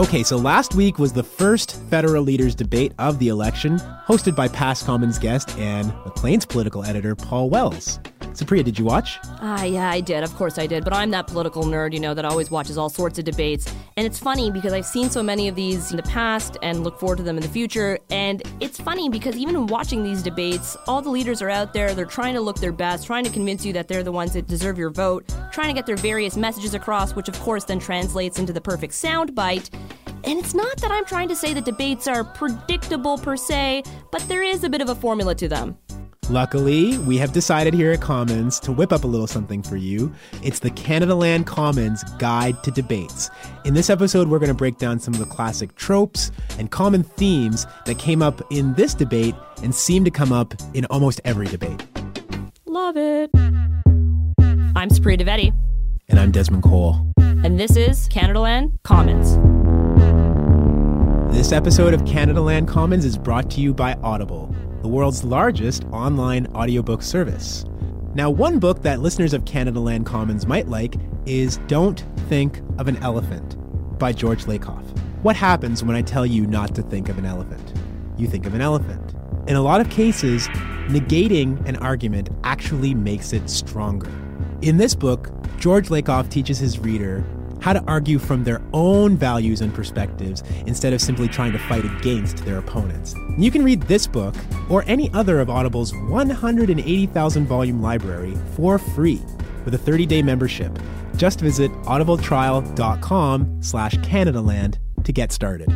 Okay, so last week was the first federal leaders debate of the election, hosted by past Commons guest and Maclean's political editor Paul Wells. Supriya, did you watch? Ah, yeah, I did. Of course I did. But I'm that political nerd, you know, that always watches all sorts of debates. And it's funny because I've seen so many of these in the past and look forward to them in the future. And it's funny because even in watching these debates, all the leaders are out there. They're trying to look their best, trying to convince you that they're the ones that deserve your vote, trying to get their various messages across, which of course then translates into the perfect soundbite. And it's not that I'm trying to say that debates are predictable per se, but there is a bit of a formula to them. Luckily, we have decided here at Commons to whip up a little something for you. It's the Canadaland Commons Guide to Debates. In this episode, we're going to break down some of the classic tropes and common themes that came up in this debate and seem to come up in almost every debate. Love it. I'm Supriya Dwivedi. And I'm Desmond Cole. And this is Canadaland Commons. This episode of Canadaland Commons is brought to you by Audible, the world's largest online audiobook service. Now, one book that listeners of Canadaland Commons might like is Don't Think of an Elephant by George Lakoff. What happens when I tell you not to think of an elephant? You think of an elephant. In a lot of cases, negating an argument actually makes it stronger. In this book, George Lakoff teaches his reader how to argue from their own values and perspectives instead of simply trying to fight against their opponents. You can read this book or any other of Audible's 180,000 volume library for free with a 30-day membership. Just visit audibletrial.com slash Canadaland to get started.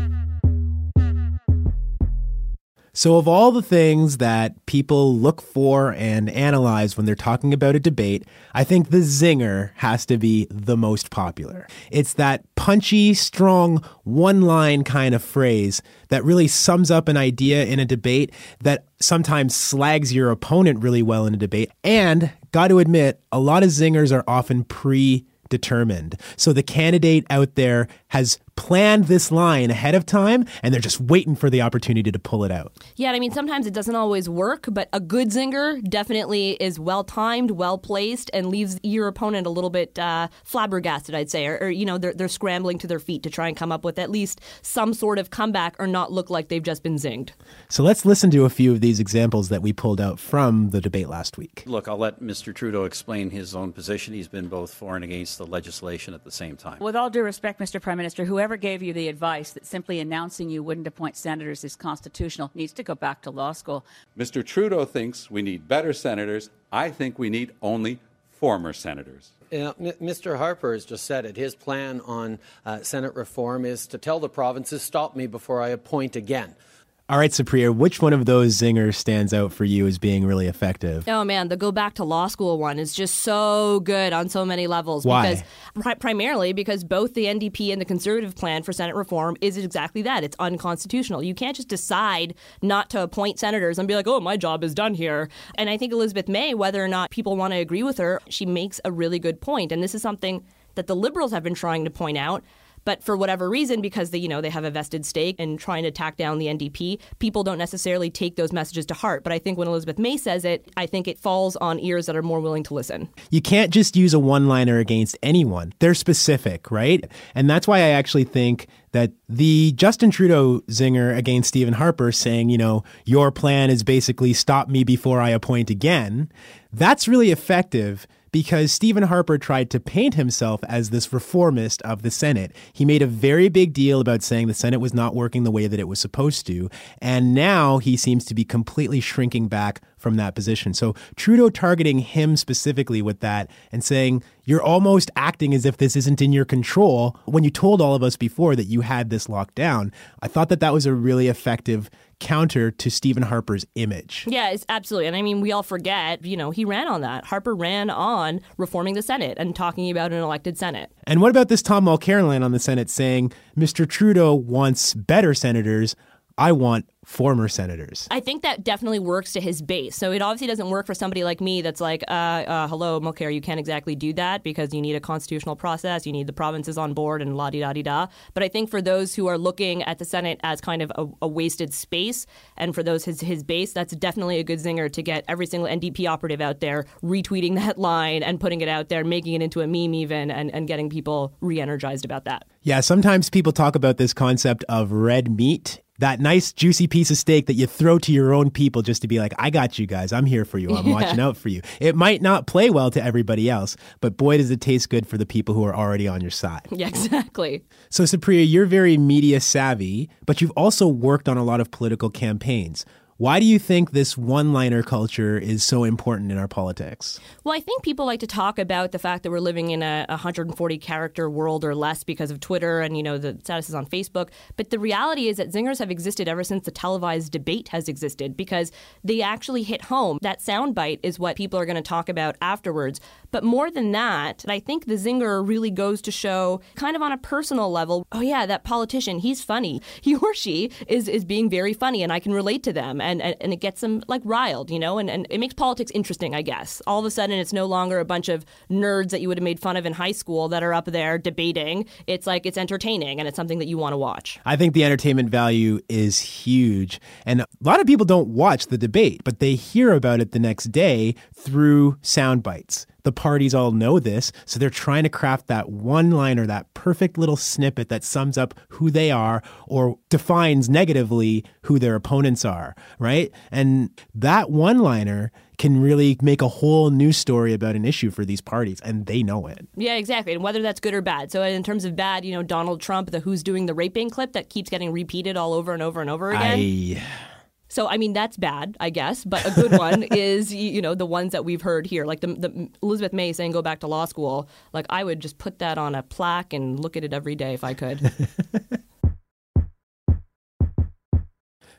So, of all the things that people look for and analyze when they're talking about a debate, I think the zinger has to be the most popular. It's that punchy, strong, one line kind of phrase that really sums up an idea in a debate that sometimes slags your opponent really well in a debate. And, got to admit, a lot of zingers are often pre determined. So the candidate out there has planned this line ahead of time and they're just waiting for the opportunity to pull it out. Yeah, I mean, sometimes it doesn't always work, but a good zinger definitely is well timed, well placed, and leaves your opponent a little bit uh, flabbergasted, I'd say, or, or, you know, they're, they're scrambling to their feet to try and come up with at least some sort of comeback or not look like they've just been zinged. So let's listen to a few of these examples that we pulled out from the debate last week. Look, I'll let Mr. Trudeau explain his own position. He's been both for and against the legislation at the same time. With all due respect, Mr. Prime Minister, whoever whoever gave you the advice that simply announcing you wouldn't appoint senators is constitutional needs to go back to law school. Mr. Trudeau thinks we need better senators. I think we need only former senators. Uh, Mr. Harper has just said it. His plan on uh, Senate reform is to tell the provinces, stop me before I appoint again. All right, Supriya, which one of those zingers stands out for you as being really effective? Oh man, the go back to law school one is just so good on so many levels. Why? Because pri- primarily because both the NDP and the Conservative plan for Senate reform is exactly that. It's unconstitutional. You can't just decide not to appoint senators and be like, "Oh, my job is done here." And I think Elizabeth May, whether or not people want to agree with her, she makes a really good point. And this is something that the Liberals have been trying to point out But for whatever reason, because they, you know, they have a vested stake in trying to tack down the NDP, people don't necessarily take those messages to heart. But I think when Elizabeth May says it, I think it falls on ears that are more willing to listen. You can't just use a one liner against anyone. They're specific, right? And that's why I actually think that the Justin Trudeau zinger against Stephen Harper saying, you know, your plan is basically stop me before I appoint again, that's really effective because Stephen Harper tried to paint himself as this reformist of the Senate. He made a very big deal about saying the Senate was not working the way that it was supposed to. And now he seems to be completely shrinking back from that position. So Trudeau targeting him specifically with that and saying, you're almost acting as if this isn't in your control when you told all of us before that you had this locked down. I thought that that was a really effective counter to Stephen Harper's image. Yeah, it's absolutely. And I mean, we all forget, you know, he ran on that. Harper ran on reforming the Senate and talking about an elected Senate. And what about this Tom Mulcair on the Senate saying Mr. Trudeau wants better senators? I want former senators. I think that definitely works to his base. So it obviously doesn't work for somebody like me that's like, uh, uh, hello, Mulcair, you can't exactly do that because you need a constitutional process, you need the provinces on board, and la di da di da. But I think for those who are looking at the Senate as kind of a, a wasted space, and for those his his base, that's definitely a good zinger to get every single NDP operative out there retweeting that line and putting it out there, making it into a meme even, and, and getting people re-energized about that. Yeah, sometimes people talk about this concept of red meat that nice juicy piece of steak that you throw to your own people just to be like, I got you guys. I'm here for you. I'm yeah. watching out for you. It might not play well to everybody else, but boy, does it taste good for the people who are already on your side. Yeah, exactly. So, Supriya, you're very media savvy, but you've also worked on a lot of political campaigns. Why do you think this one liner culture is so important in our politics? Well, I think people like to talk about the fact that we're living in a 140 character world or less because of Twitter and, you know, the statuses on Facebook. But the reality is that zingers have existed ever since the televised debate has existed because they actually hit home. That soundbite is what people are going to talk about afterwards. But more than that, I think the zinger really goes to show, kind of on a personal level, oh, yeah, that politician, he's funny. He or she is, is being very funny, and I can relate to them and, and, and it gets them like riled, you know, and, and it makes politics interesting, I guess. All of a sudden, it's no longer a bunch of nerds that you would have made fun of in high school that are up there debating. It's like it's entertaining and it's something that you want to watch. I think the entertainment value is huge. And a lot of people don't watch the debate, but they hear about it the next day through sound bites. The parties all know this, so they're trying to craft that one liner, that perfect little snippet that sums up who they are or defines negatively who their opponents are, right? And that one liner can really make a whole new story about an issue for these parties, and they know it. Yeah, exactly. And whether that's good or bad. So, in terms of bad, you know, Donald Trump, the who's doing the raping clip that keeps getting repeated all over and over and over again. I so I mean that's bad, I guess, but a good one is you know the ones that we've heard here, like the, the, Elizabeth May saying go back to law school. Like I would just put that on a plaque and look at it every day if I could.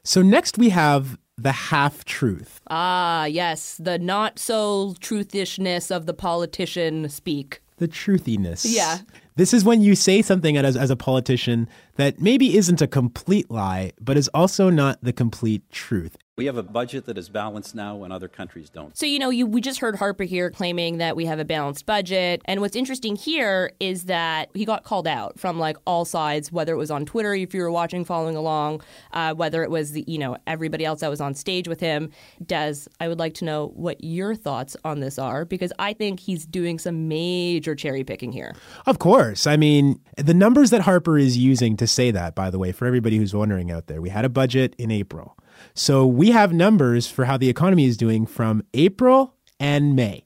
so next we have the half truth. Ah, yes, the not so truthishness of the politician speak. The truthiness. Yeah. This is when you say something as, as a politician that maybe isn't a complete lie, but is also not the complete truth. We have a budget that is balanced now when other countries don't. So, you know, you, we just heard Harper here claiming that we have a balanced budget. And what's interesting here is that he got called out from like all sides, whether it was on Twitter, if you were watching, following along, uh, whether it was the, you know, everybody else that was on stage with him. Des, I would like to know what your thoughts on this are because I think he's doing some major cherry picking here. Of course. I mean, the numbers that Harper is using to say that, by the way, for everybody who's wondering out there, we had a budget in April. So we have numbers for how the economy is doing from April and May.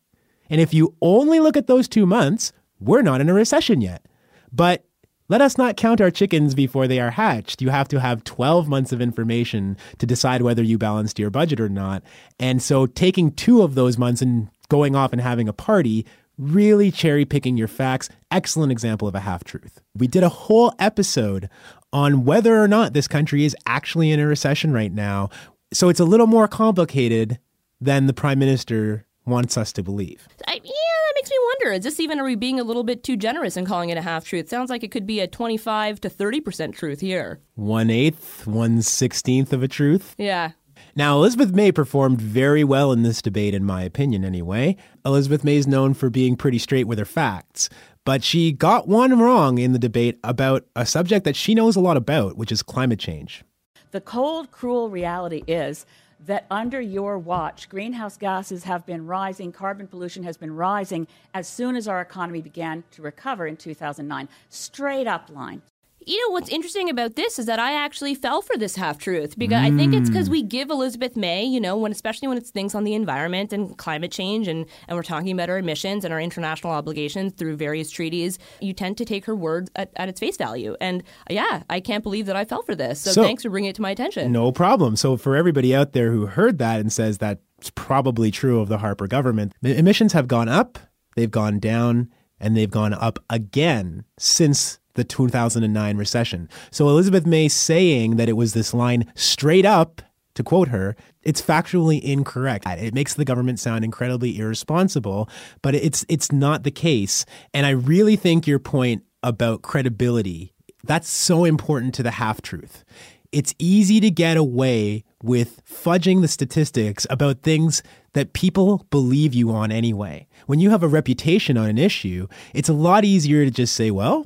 And if you only look at those two months, we're not in a recession yet. But let us not count our chickens before they are hatched. You have to have 12 months of information to decide whether you balanced your budget or not. And so taking two of those months and going off and having a party really cherry picking your facts. Excellent example of a half truth. We did a whole episode on whether or not this country is actually in a recession right now. So it's a little more complicated than the prime minister wants us to believe. I, yeah, that makes me wonder. Is this even, are we being a little bit too generous in calling it a half truth? Sounds like it could be a 25 to 30% truth here. One eighth, one sixteenth of a truth? Yeah. Now, Elizabeth May performed very well in this debate, in my opinion, anyway. Elizabeth May is known for being pretty straight with her facts. But she got one wrong in the debate about a subject that she knows a lot about, which is climate change. The cold, cruel reality is that under your watch, greenhouse gases have been rising, carbon pollution has been rising as soon as our economy began to recover in 2009. Straight up line you know what's interesting about this is that I actually fell for this half truth because mm. I think it's because we give Elizabeth May, you know, when especially when it's things on the environment and climate change, and and we're talking about our emissions and our international obligations through various treaties, you tend to take her word at, at its face value. And yeah, I can't believe that I fell for this. So, so thanks for bringing it to my attention. No problem. So for everybody out there who heard that and says that's probably true of the Harper government, emissions have gone up, they've gone down, and they've gone up again since the 2009 recession. So Elizabeth May saying that it was this line straight up, to quote her, it's factually incorrect. It makes the government sound incredibly irresponsible, but it's it's not the case. And I really think your point about credibility, that's so important to the half truth. It's easy to get away with fudging the statistics about things that people believe you on anyway. When you have a reputation on an issue, it's a lot easier to just say, well,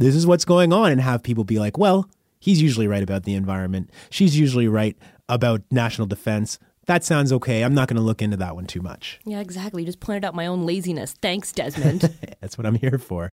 this is what's going on and have people be like, well, he's usually right about the environment. She's usually right about national defense. That sounds okay. I'm not going to look into that one too much. Yeah, exactly. Just pointed out my own laziness. Thanks, Desmond. That's what I'm here for.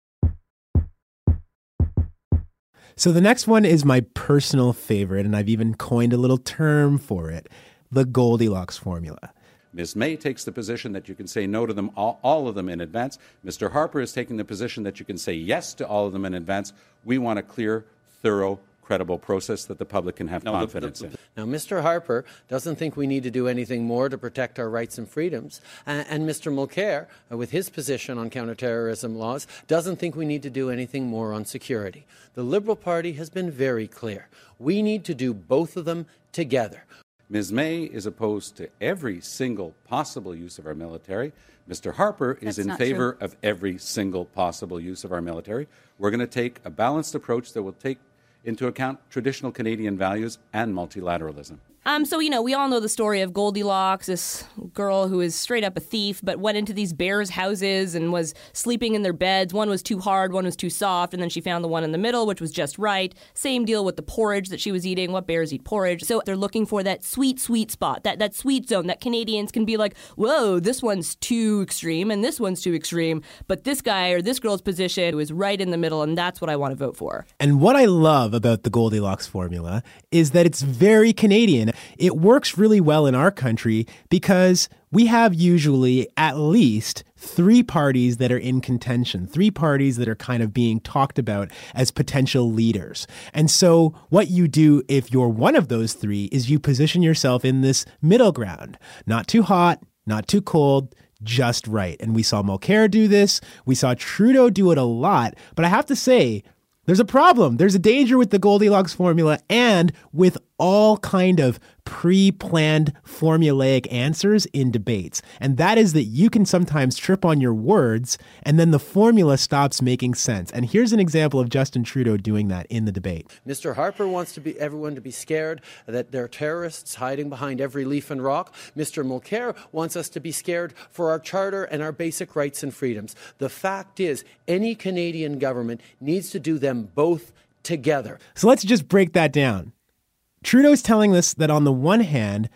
So the next one is my personal favorite, and I've even coined a little term for it the Goldilocks formula. Ms. May takes the position that you can say no to them, all, all, of them in advance. Mr. Harper is taking the position that you can say yes to all of them in advance. We want a clear, thorough, credible process that the public can have no, confidence the, the, the, in. Now, Mr. Harper doesn't think we need to do anything more to protect our rights and freedoms. And, and Mr. Mulcair, uh, with his position on counterterrorism laws, doesn't think we need to do anything more on security. The Liberal Party has been very clear. We need to do both of them together. Ms. May is opposed to every single possible use of our military. Mr. Harper is in favor true. of every single possible use of our military. We're going to take a balanced approach that will take into account traditional Canadian values and multilateralism. Um, so you know, we all know the story of Goldilocks, this girl who is straight up a thief, but went into these bears' houses and was sleeping in their beds. One was too hard, one was too soft, and then she found the one in the middle, which was just right. Same deal with the porridge that she was eating. What bears eat porridge? So they're looking for that sweet, sweet spot, that that sweet zone that Canadians can be like, whoa, this one's too extreme and this one's too extreme, but this guy or this girl's position is right in the middle, and that's what I want to vote for. And what I love about the Goldilocks formula is that it's very Canadian. It works really well in our country because we have usually at least three parties that are in contention, three parties that are kind of being talked about as potential leaders. And so, what you do if you're one of those three is you position yourself in this middle ground, not too hot, not too cold, just right. And we saw Mulcair do this. We saw Trudeau do it a lot. But I have to say, there's a problem. There's a danger with the Goldilocks formula and with all kind of pre-planned formulaic answers in debates. And that is that you can sometimes trip on your words and then the formula stops making sense. And here's an example of Justin Trudeau doing that in the debate. Mr. Harper wants to be everyone to be scared that there are terrorists hiding behind every leaf and rock. Mr. Mulcair wants us to be scared for our charter and our basic rights and freedoms. The fact is any Canadian government needs to do them both together. So let's just break that down. Trudeau's telling us that on the one hand,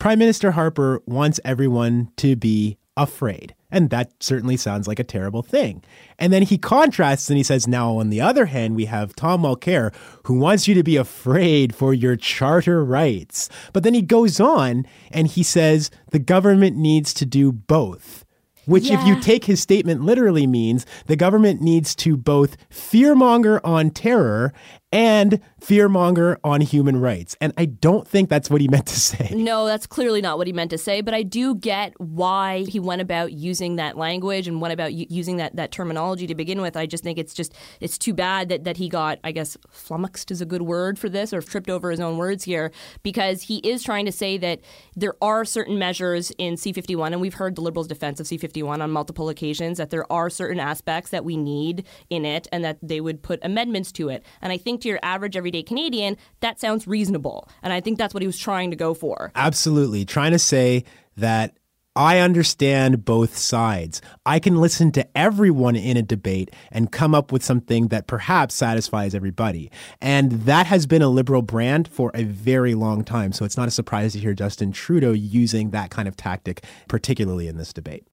Prime Minister Harper wants everyone to be afraid. And that certainly sounds like a terrible thing. And then he contrasts and he says, now, on the other hand, we have Tom Mulcair, who wants you to be afraid for your charter rights. But then he goes on and he says the government needs to do both. Which, yeah. if you take his statement literally, means the government needs to both fearmonger on terror and fearmonger on human rights. And I don't think that's what he meant to say. No, that's clearly not what he meant to say, but I do get why he went about using that language and went about using that, that terminology to begin with. I just think it's just, it's too bad that, that he got, I guess, flummoxed is a good word for this, or tripped over his own words here, because he is trying to say that there are certain measures in C51, and we've heard the Liberals' defense of C51 on multiple occasions, that there are certain aspects that we need in it and that they would put amendments to it. And I think to your average everyday Canadian, that sounds reasonable. And I think that's what he was trying to go for. Absolutely. Trying to say that I understand both sides. I can listen to everyone in a debate and come up with something that perhaps satisfies everybody. And that has been a liberal brand for a very long time. So it's not a surprise to hear Justin Trudeau using that kind of tactic, particularly in this debate.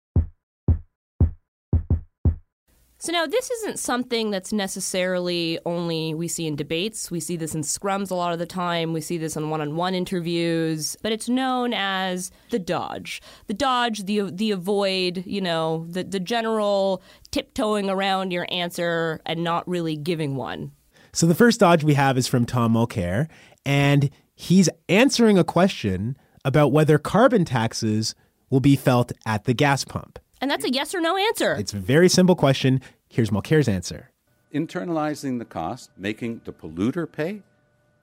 So now this isn't something that's necessarily only we see in debates. We see this in scrums a lot of the time. We see this in one-on-one interviews, but it's known as the dodge. The dodge, the the avoid, you know, the the general tiptoeing around your answer and not really giving one. So the first dodge we have is from Tom Mulcair, and he's answering a question about whether carbon taxes will be felt at the gas pump. And that's a yes or no answer. It's a very simple question. Here's Mulcair's answer. Internalizing the cost, making the polluter pay,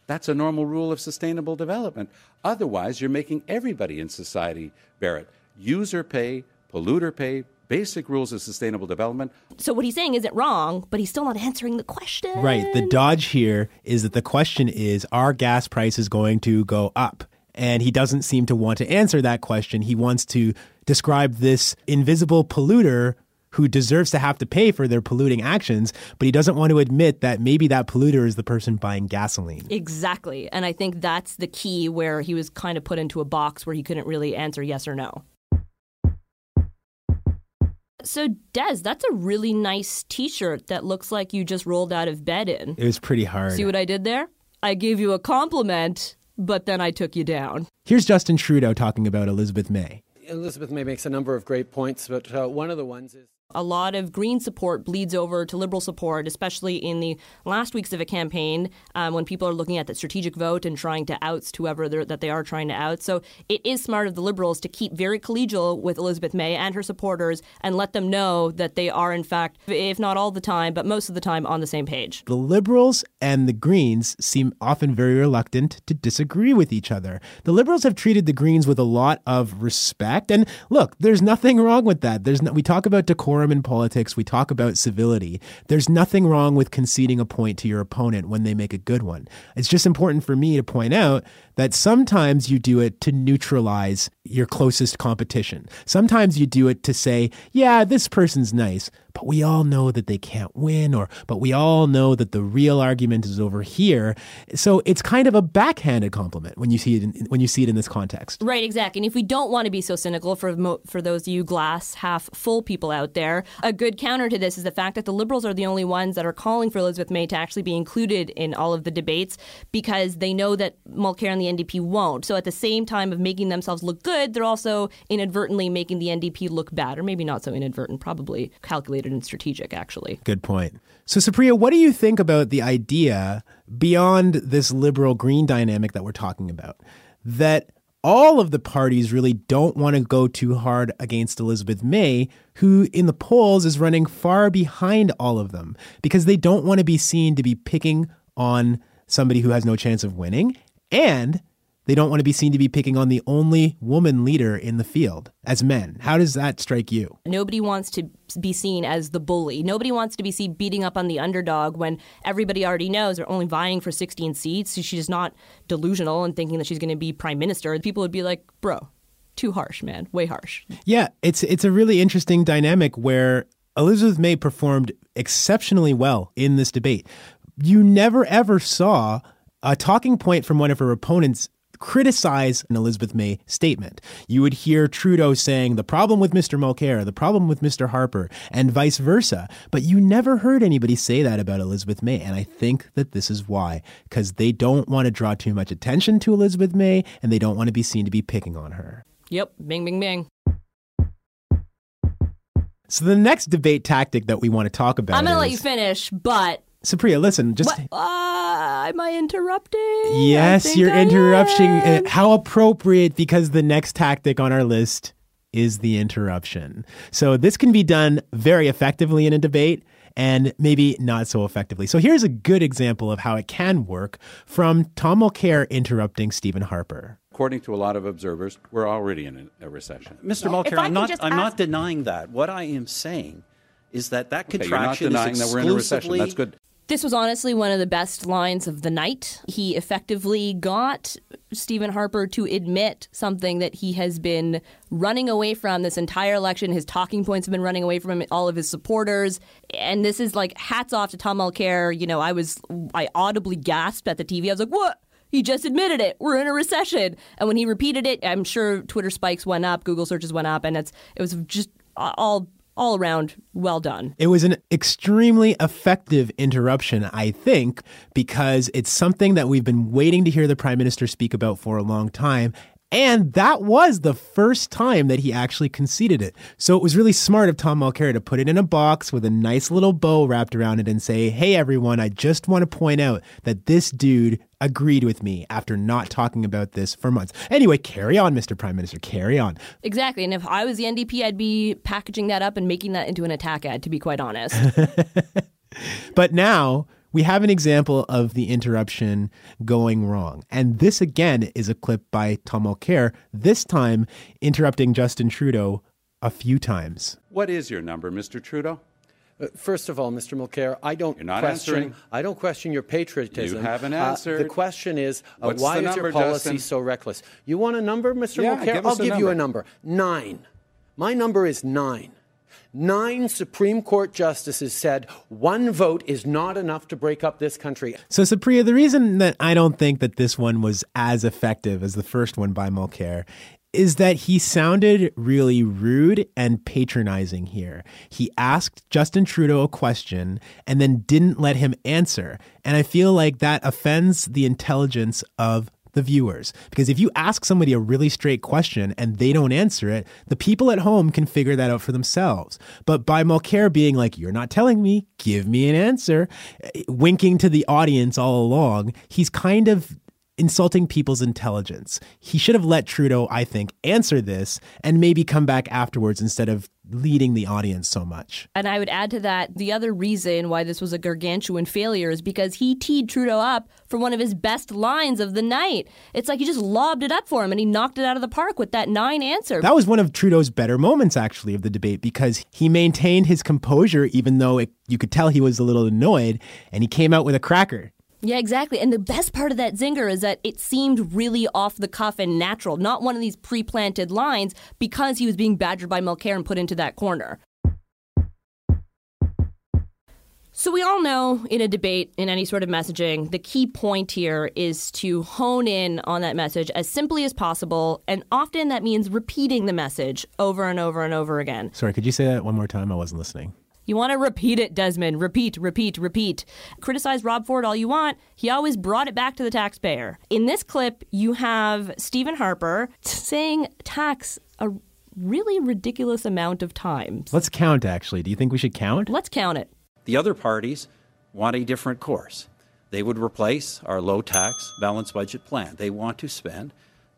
that's a normal rule of sustainable development. Otherwise, you're making everybody in society bear it. User pay, polluter pay, basic rules of sustainable development. So what he's saying isn't wrong, but he's still not answering the question. Right. The dodge here is that the question is are gas prices going to go up? And he doesn't seem to want to answer that question. He wants to describe this invisible polluter who deserves to have to pay for their polluting actions, but he doesn't want to admit that maybe that polluter is the person buying gasoline. Exactly. And I think that's the key where he was kind of put into a box where he couldn't really answer yes or no. So, Des, that's a really nice t shirt that looks like you just rolled out of bed in. It was pretty hard. See what I did there? I gave you a compliment, but then I took you down. Here's Justin Trudeau talking about Elizabeth May. Elizabeth May makes a number of great points, but uh, one of the ones is a lot of Green support bleeds over to Liberal support, especially in the last weeks of a campaign um, when people are looking at the strategic vote and trying to oust whoever that they are trying to out. So it is smart of the Liberals to keep very collegial with Elizabeth May and her supporters and let them know that they are, in fact, if not all the time, but most of the time, on the same page. The Liberals and the Greens seem often very reluctant to disagree with each other. The Liberals have treated the Greens with a lot of respect. And look, there's nothing wrong with that. There's no, we talk about decorum in politics, we talk about civility. There's nothing wrong with conceding a point to your opponent when they make a good one. It's just important for me to point out that sometimes you do it to neutralize your closest competition. Sometimes you do it to say, yeah, this person's nice, but we all know that they can't win, or but we all know that the real argument is over here. So it's kind of a backhanded compliment when you see it in, when you see it in this context. Right, exactly. And if we don't want to be so cynical for mo- for those of you glass half full people out there, a good counter to this is the fact that the liberals are the only ones that are calling for Elizabeth May to actually be included in all of the debates because they know that Mulcair and the NDP won't. So at the same time of making themselves look good, they're also inadvertently making the NDP look bad, or maybe not so inadvertent, probably calculated and strategic, actually. Good point. So, Supriya, what do you think about the idea beyond this liberal green dynamic that we're talking about that all of the parties really don't want to go too hard against Elizabeth May, who in the polls is running far behind all of them because they don't want to be seen to be picking on somebody who has no chance of winning. And they don't want to be seen to be picking on the only woman leader in the field as men. How does that strike you? Nobody wants to be seen as the bully. Nobody wants to be seen beating up on the underdog when everybody already knows they're only vying for 16 seats. She's not delusional and thinking that she's going to be prime minister. People would be like, bro, too harsh, man, way harsh. Yeah, it's it's a really interesting dynamic where Elizabeth May performed exceptionally well in this debate. You never ever saw a talking point from one of her opponents criticize an Elizabeth May statement. You would hear Trudeau saying the problem with Mr. Mulcair, the problem with Mr. Harper, and vice versa. But you never heard anybody say that about Elizabeth May. And I think that this is why, because they don't want to draw too much attention to Elizabeth May and they don't want to be seen to be picking on her. Yep, bing, bing, bing. So the next debate tactic that we want to talk about. I'm going to let you finish, but Supriya, listen, just. Uh, am I interrupting? Yes, you're I interrupting. Am. Uh, how appropriate because the next tactic on our list is the interruption. So this can be done very effectively in a debate and maybe not so effectively. So here's a good example of how it can work from Tom Mulcair interrupting Stephen Harper. According to a lot of observers, we're already in a, a recession. Mr. Mulcair, I'm not, I'm ask- not denying that. What I am saying is that that okay, contraction you're not denying is that we're in a recession. That's good. This was honestly one of the best lines of the night. He effectively got Stephen Harper to admit something that he has been running away from this entire election. His talking points have been running away from him, all of his supporters. And this is like hats off to Tom Mulcair. You know, I was, I audibly gasped at the TV. I was like, what? He just admitted it. We're in a recession. And when he repeated it, I'm sure Twitter spikes went up, Google searches went up, and it's it was just all all around well done. It was an extremely effective interruption, I think, because it's something that we've been waiting to hear the prime minister speak about for a long time. And that was the first time that he actually conceded it. So it was really smart of Tom Mulcair to put it in a box with a nice little bow wrapped around it and say, hey, everyone, I just want to point out that this dude agreed with me after not talking about this for months. Anyway, carry on, Mr. Prime Minister, carry on. Exactly. And if I was the NDP, I'd be packaging that up and making that into an attack ad, to be quite honest. but now we have an example of the interruption going wrong. And this again is a clip by Tom Mulcair, this time interrupting Justin Trudeau a few times. What is your number, Mr. Trudeau? Uh, first of all, Mr. Mulcair, I don't You're not question. answering. I don't question your patriotism. You haven't Uh, the question is, uh, why the is your policy Justin? so reckless? You want a number, Mr. Yeah, Mulcair? give I'll us a give you a number. number. Nine. My number is nine. Nine Supreme Court justices said one vote is not enough to break up this country. So, Supriya, the reason that I don't think that this one was as effective as the first one by Mulcair is that he sounded really rude and patronizing here. He asked Justin Trudeau a question and then didn't let him answer. And I feel like that offends the intelligence of the viewers. Because if you ask somebody a really straight question and they don't answer it, the people at home can figure that out for themselves. But by Mulcair being like, You're not telling me, give me an answer, winking to the audience all along, he's kind of insulting people's intelligence. He should have let Trudeau, I think, answer this and maybe come back afterwards instead of leading the audience so much. And I would add to that the other reason why this was a gargantuan failure is because he teed Trudeau up for one of his best lines of the night. It's like he just lobbed it up for him and he knocked it out of the park with that nine answer. That was one of Trudeau's better moments, actually, of the debate because he maintained his composure, even though it, you could tell he was a little annoyed, and he came out with a cracker. Yeah, exactly. And the best part of that zinger is that it seemed really off the cuff and natural, not one of these pre planted lines because he was being badgered by Mulcair and put into that corner. So, we all know in a debate, in any sort of messaging, the key point here is to hone in on that message as simply as possible. And often that means repeating the message over and over and over again. Sorry, could you say that one more time? I wasn't listening. You want to repeat it, Desmond. Repeat, repeat, repeat. Criticize Rob Ford all you want. He always brought it back to the taxpayer. In this clip, you have Stephen Harper saying tax a really ridiculous amount of times. Let's count, actually. Do you think we should count? Let's count it. The other parties want a different course. They would replace our low tax balanced budget plan. They want to spend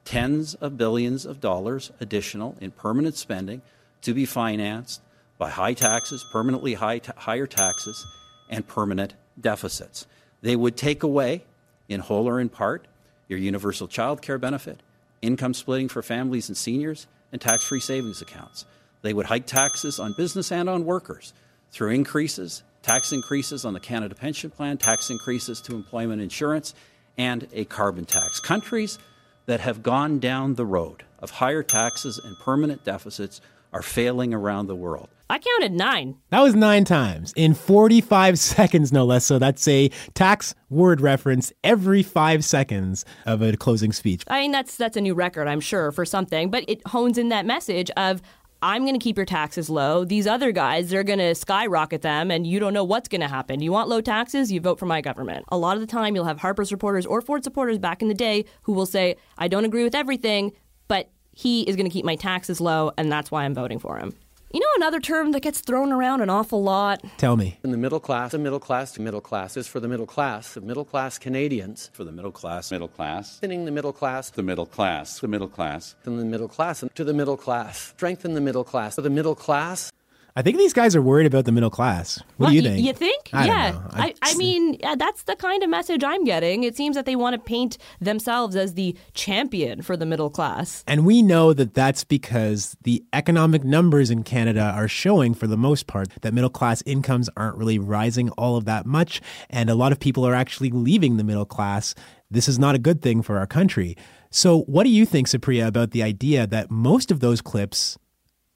tens of billions of dollars additional in permanent spending to be financed by high taxes, permanently high ta- higher taxes, and permanent deficits. They would take away, in whole or in part, your universal child care benefit, income splitting for families and seniors, and tax free savings accounts. They would hike taxes on business and on workers through increases, tax increases on the Canada Pension Plan, tax increases to employment insurance, and a carbon tax. Countries that have gone down the road of higher taxes and permanent deficits are failing around the world. I counted nine. That was nine times in 45 seconds, no less. So that's a tax word reference every five seconds of a closing speech. I mean, that's that's a new record, I'm sure, for something. But it hones in that message of I'm going to keep your taxes low. These other guys, they're going to skyrocket them, and you don't know what's going to happen. You want low taxes? You vote for my government. A lot of the time, you'll have Harper supporters or Ford supporters back in the day who will say, I don't agree with everything, but he is going to keep my taxes low, and that's why I'm voting for him. You know, another term that gets thrown around an awful lot Tell me. In the middle class, the middle class, the middle class is for the middle class, the middle class Canadians. For the middle class, Middle class. Strengthening the middle class, The middle class. The middle class. strengthen the middle class, and to the middle class. Strengthen the middle class. For the middle class, I think these guys are worried about the middle class. What Well, do you think? You think? I yeah. I, I mean, yeah, that's the kind of message I'm getting. It seems that they want to paint themselves as the champion for the middle class. And we know that that's because the economic numbers in Canada are showing, for the most part, that middle class incomes aren't really rising all of that much. And a lot of people are actually leaving the middle class. This is not a good thing for our country. So, what do you think, Supriya, about the idea that most of those clips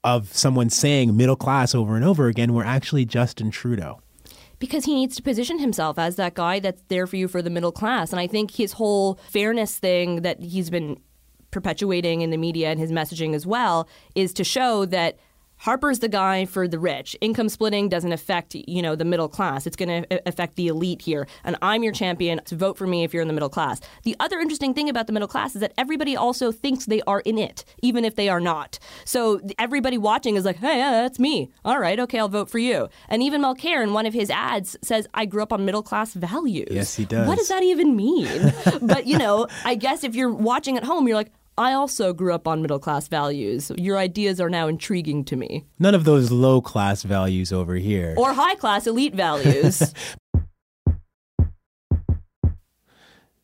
of someone saying middle class over and over again were actually Justin Trudeau? because he needs to position himself as that guy that's there for you for the middle class. And I think his whole fairness thing that he's been perpetuating in the media and his messaging as well is to show that Harper's the guy for the rich. Income splitting doesn't affect, you know, the middle class. It's going to affect the elite here. And I'm your champion. To vote for me if you're in the middle class. The other interesting thing about the middle class is that everybody also thinks they are in it, even if they are not. So everybody watching is like, hey, yeah, that's me. All right, okay, I'll vote for you. And even Mulcair in one of his ads says, I grew up on middle class values. Yes, he does. What does that even mean? but, you know, I guess if you're watching at home, you're like, I also grew up on middle class values. Your ideas are now intriguing to me. None of those low class values over here. Or high class elite values.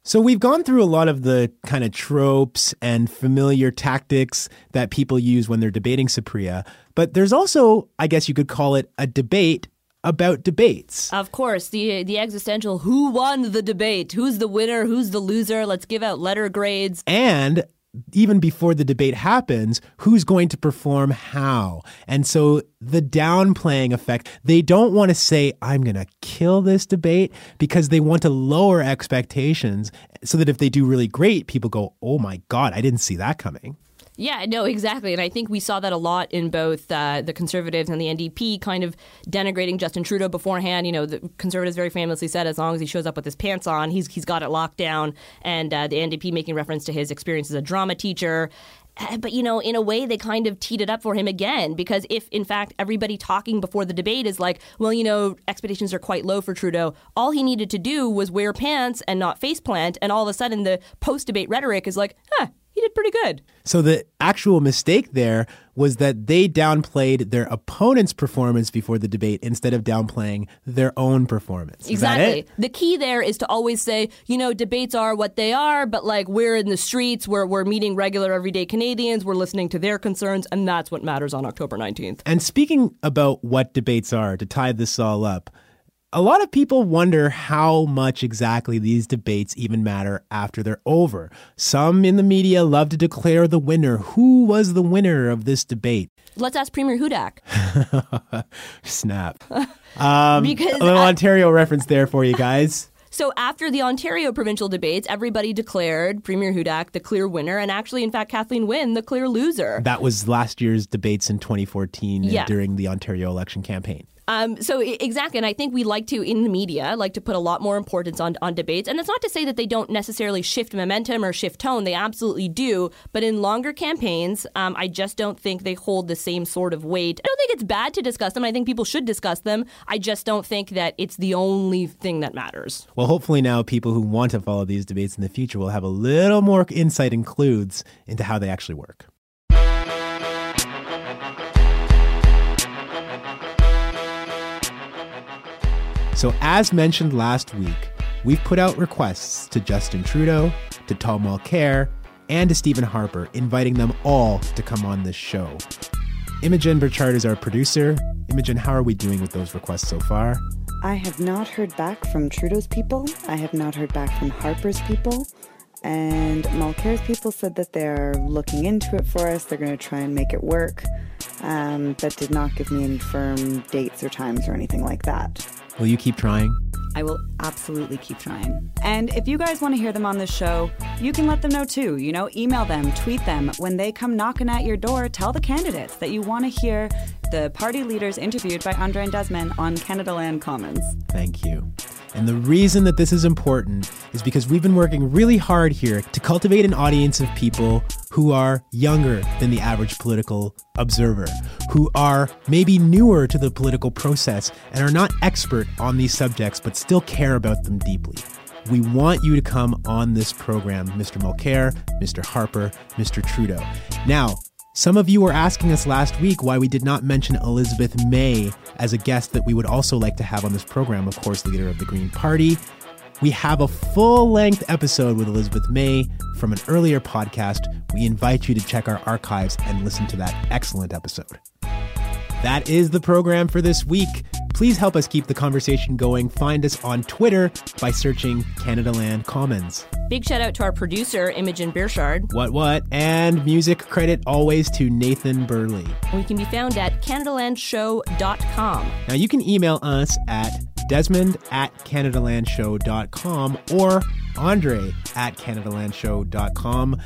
So we've gone through a lot of the kind of tropes and familiar tactics that people use when they're debating Supriya, but there's also, I guess you could call it a debate about debates. of course, the the existential who won the debate? Who's the winner? Who's the loser? Let's give out letter grades. And even before the debate happens, who's going to perform how? And so the downplaying effect, they don't want to say, I'm going to kill this debate because they want to lower expectations so that if they do really great, people go, oh my God, I didn't see that coming. Yeah, no, exactly. And I think we saw that a lot in both uh, the Conservatives and the NDP kind of denigrating Justin Trudeau beforehand. You know, the Conservatives very famously said as long as he shows up with his pants on, he's, he's got it locked down. And uh, the NDP making reference to his experience as a drama teacher. Uh, But, you know, in a way, they kind of teed it up for him again because if, in fact, everybody talking before the debate is like, well, you know, expectations are quite low for Trudeau, all he needed to do was wear pants and not faceplant. And all of a sudden, the post debate rhetoric is like, huh, did pretty good. So the actual mistake there was that they downplayed their opponent's performance before the debate instead of downplaying their own performance. Exactly. The key there is to always say, you know, debates are what they are, but like we're in the streets, we're, we're meeting regular everyday Canadians, we're listening to their concerns, and that's what matters on October 19th. And speaking about what debates are, to tie this all up, a lot of people wonder how much exactly these debates even matter after they're over. Some in the media love to declare the winner. Who was the winner of this debate? Let's ask Premier Hudak. Snap. Um, Because a little I- Ontario reference there for you guys. So after the Ontario provincial debates, everybody declared Premier Hudak the clear winner, and actually, in fact, Kathleen Wynne the clear loser. That was last year's debates in 2014 uh, Yeah. during the Ontario election campaign. Um, so exactly, and I think we like to in the media like to put a lot more importance on on debates, and it's not to say that they don't necessarily shift momentum or shift tone. They absolutely do, but in longer campaigns, um, I just don't think they hold the same sort of weight. I don't think it's bad to discuss them. I think people should discuss them. I just don't think that it's the only thing that matters. Well, hopefully now people who want to follow these debates in the future will have a little more insight and clues into how they actually work. So, as mentioned last week, we've put out requests to Justin Trudeau, to Tom Mulcair, and to Stephen Harper, inviting them all to come on this show. Imogen Birchard is our producer. Imogen, how are we doing with those requests so far? I have not heard back from Trudeau's people. I have not heard back from Harper's people. And Mulcair's people said that they're looking into it for us. They're going to try and make it work. Um, but did not give me any firm dates or times or anything like that. Will you keep trying? I will absolutely keep trying. And if you guys want to hear them on this show, you can let them know too. You know, email them, tweet them. When they come knocking at your door, tell the candidates that you want to hear the party leaders interviewed by Andre and Desmond on Canadaland Commons. Thank you. And the reason that this is important is because we've been working really hard here to cultivate an audience of people who are younger than the average political observer, who are maybe newer to the political process and are not expert on these subjects but still care about them deeply. We want you to come on this program, Mr. Mulcair, Mr. Harper, Mr. Trudeau. Now, Some of you were asking us last week why we did not mention Elizabeth May as a guest that we would also like to have on this program, of course, leader of the Green Party. We have a full length episode with Elizabeth May from an earlier podcast. We invite you to check our archives and listen to that excellent episode. That is the program for this week. Please help us keep the conversation going. Find us on Twitter by searching Canadaland Commons. Big shout out to our producer, Imogen Birchard. What, what? And music credit always to Nathan Burley. We can be found at CanadaLandShow.com. Now you can email us at Desmond at CanadaLandShow.com or Andre at CanadaLandShow.com.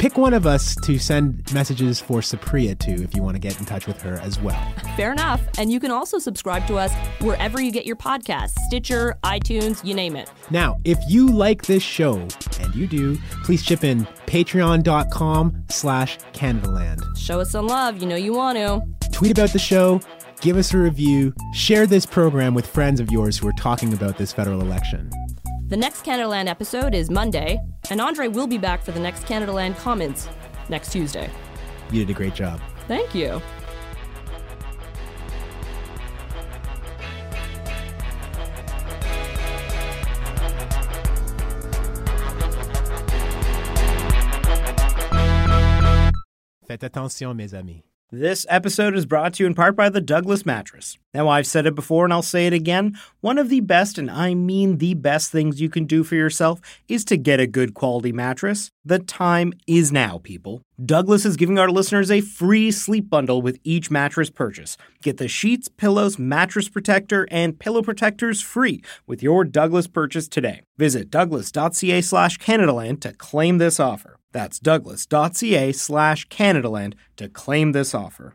Pick one of us to send messages for Supriya to if you want to get in touch with her as well. Fair enough. And you can also subscribe to us wherever you get your podcasts Stitcher, iTunes, you name it. Now, if you like this show, and you do, please chip in patreon.com slash Canadaland. Show us some love. You know you want to. Tweet about the show, give us a review, share this program with friends of yours who are talking about this federal election. The next Canadaland episode is Monday, and Andre will be back for the next Canadaland Commons next Tuesday. You did a great job. Thank you. Faites attention, mes amis. This episode is brought to you in part by the Douglas Mattress. Now, I've said it before and I'll say it again. One of the best, and I mean the best things you can do for yourself is to get a good quality mattress. The time is now, people. Douglas is giving our listeners a free sleep bundle with each mattress purchase. Get the sheets, pillows, mattress protector, and pillow protectors free with your Douglas purchase today. Visit douglas.ca slash Canadaland to claim this offer. That's douglas.ca slash Canadaland to claim this offer.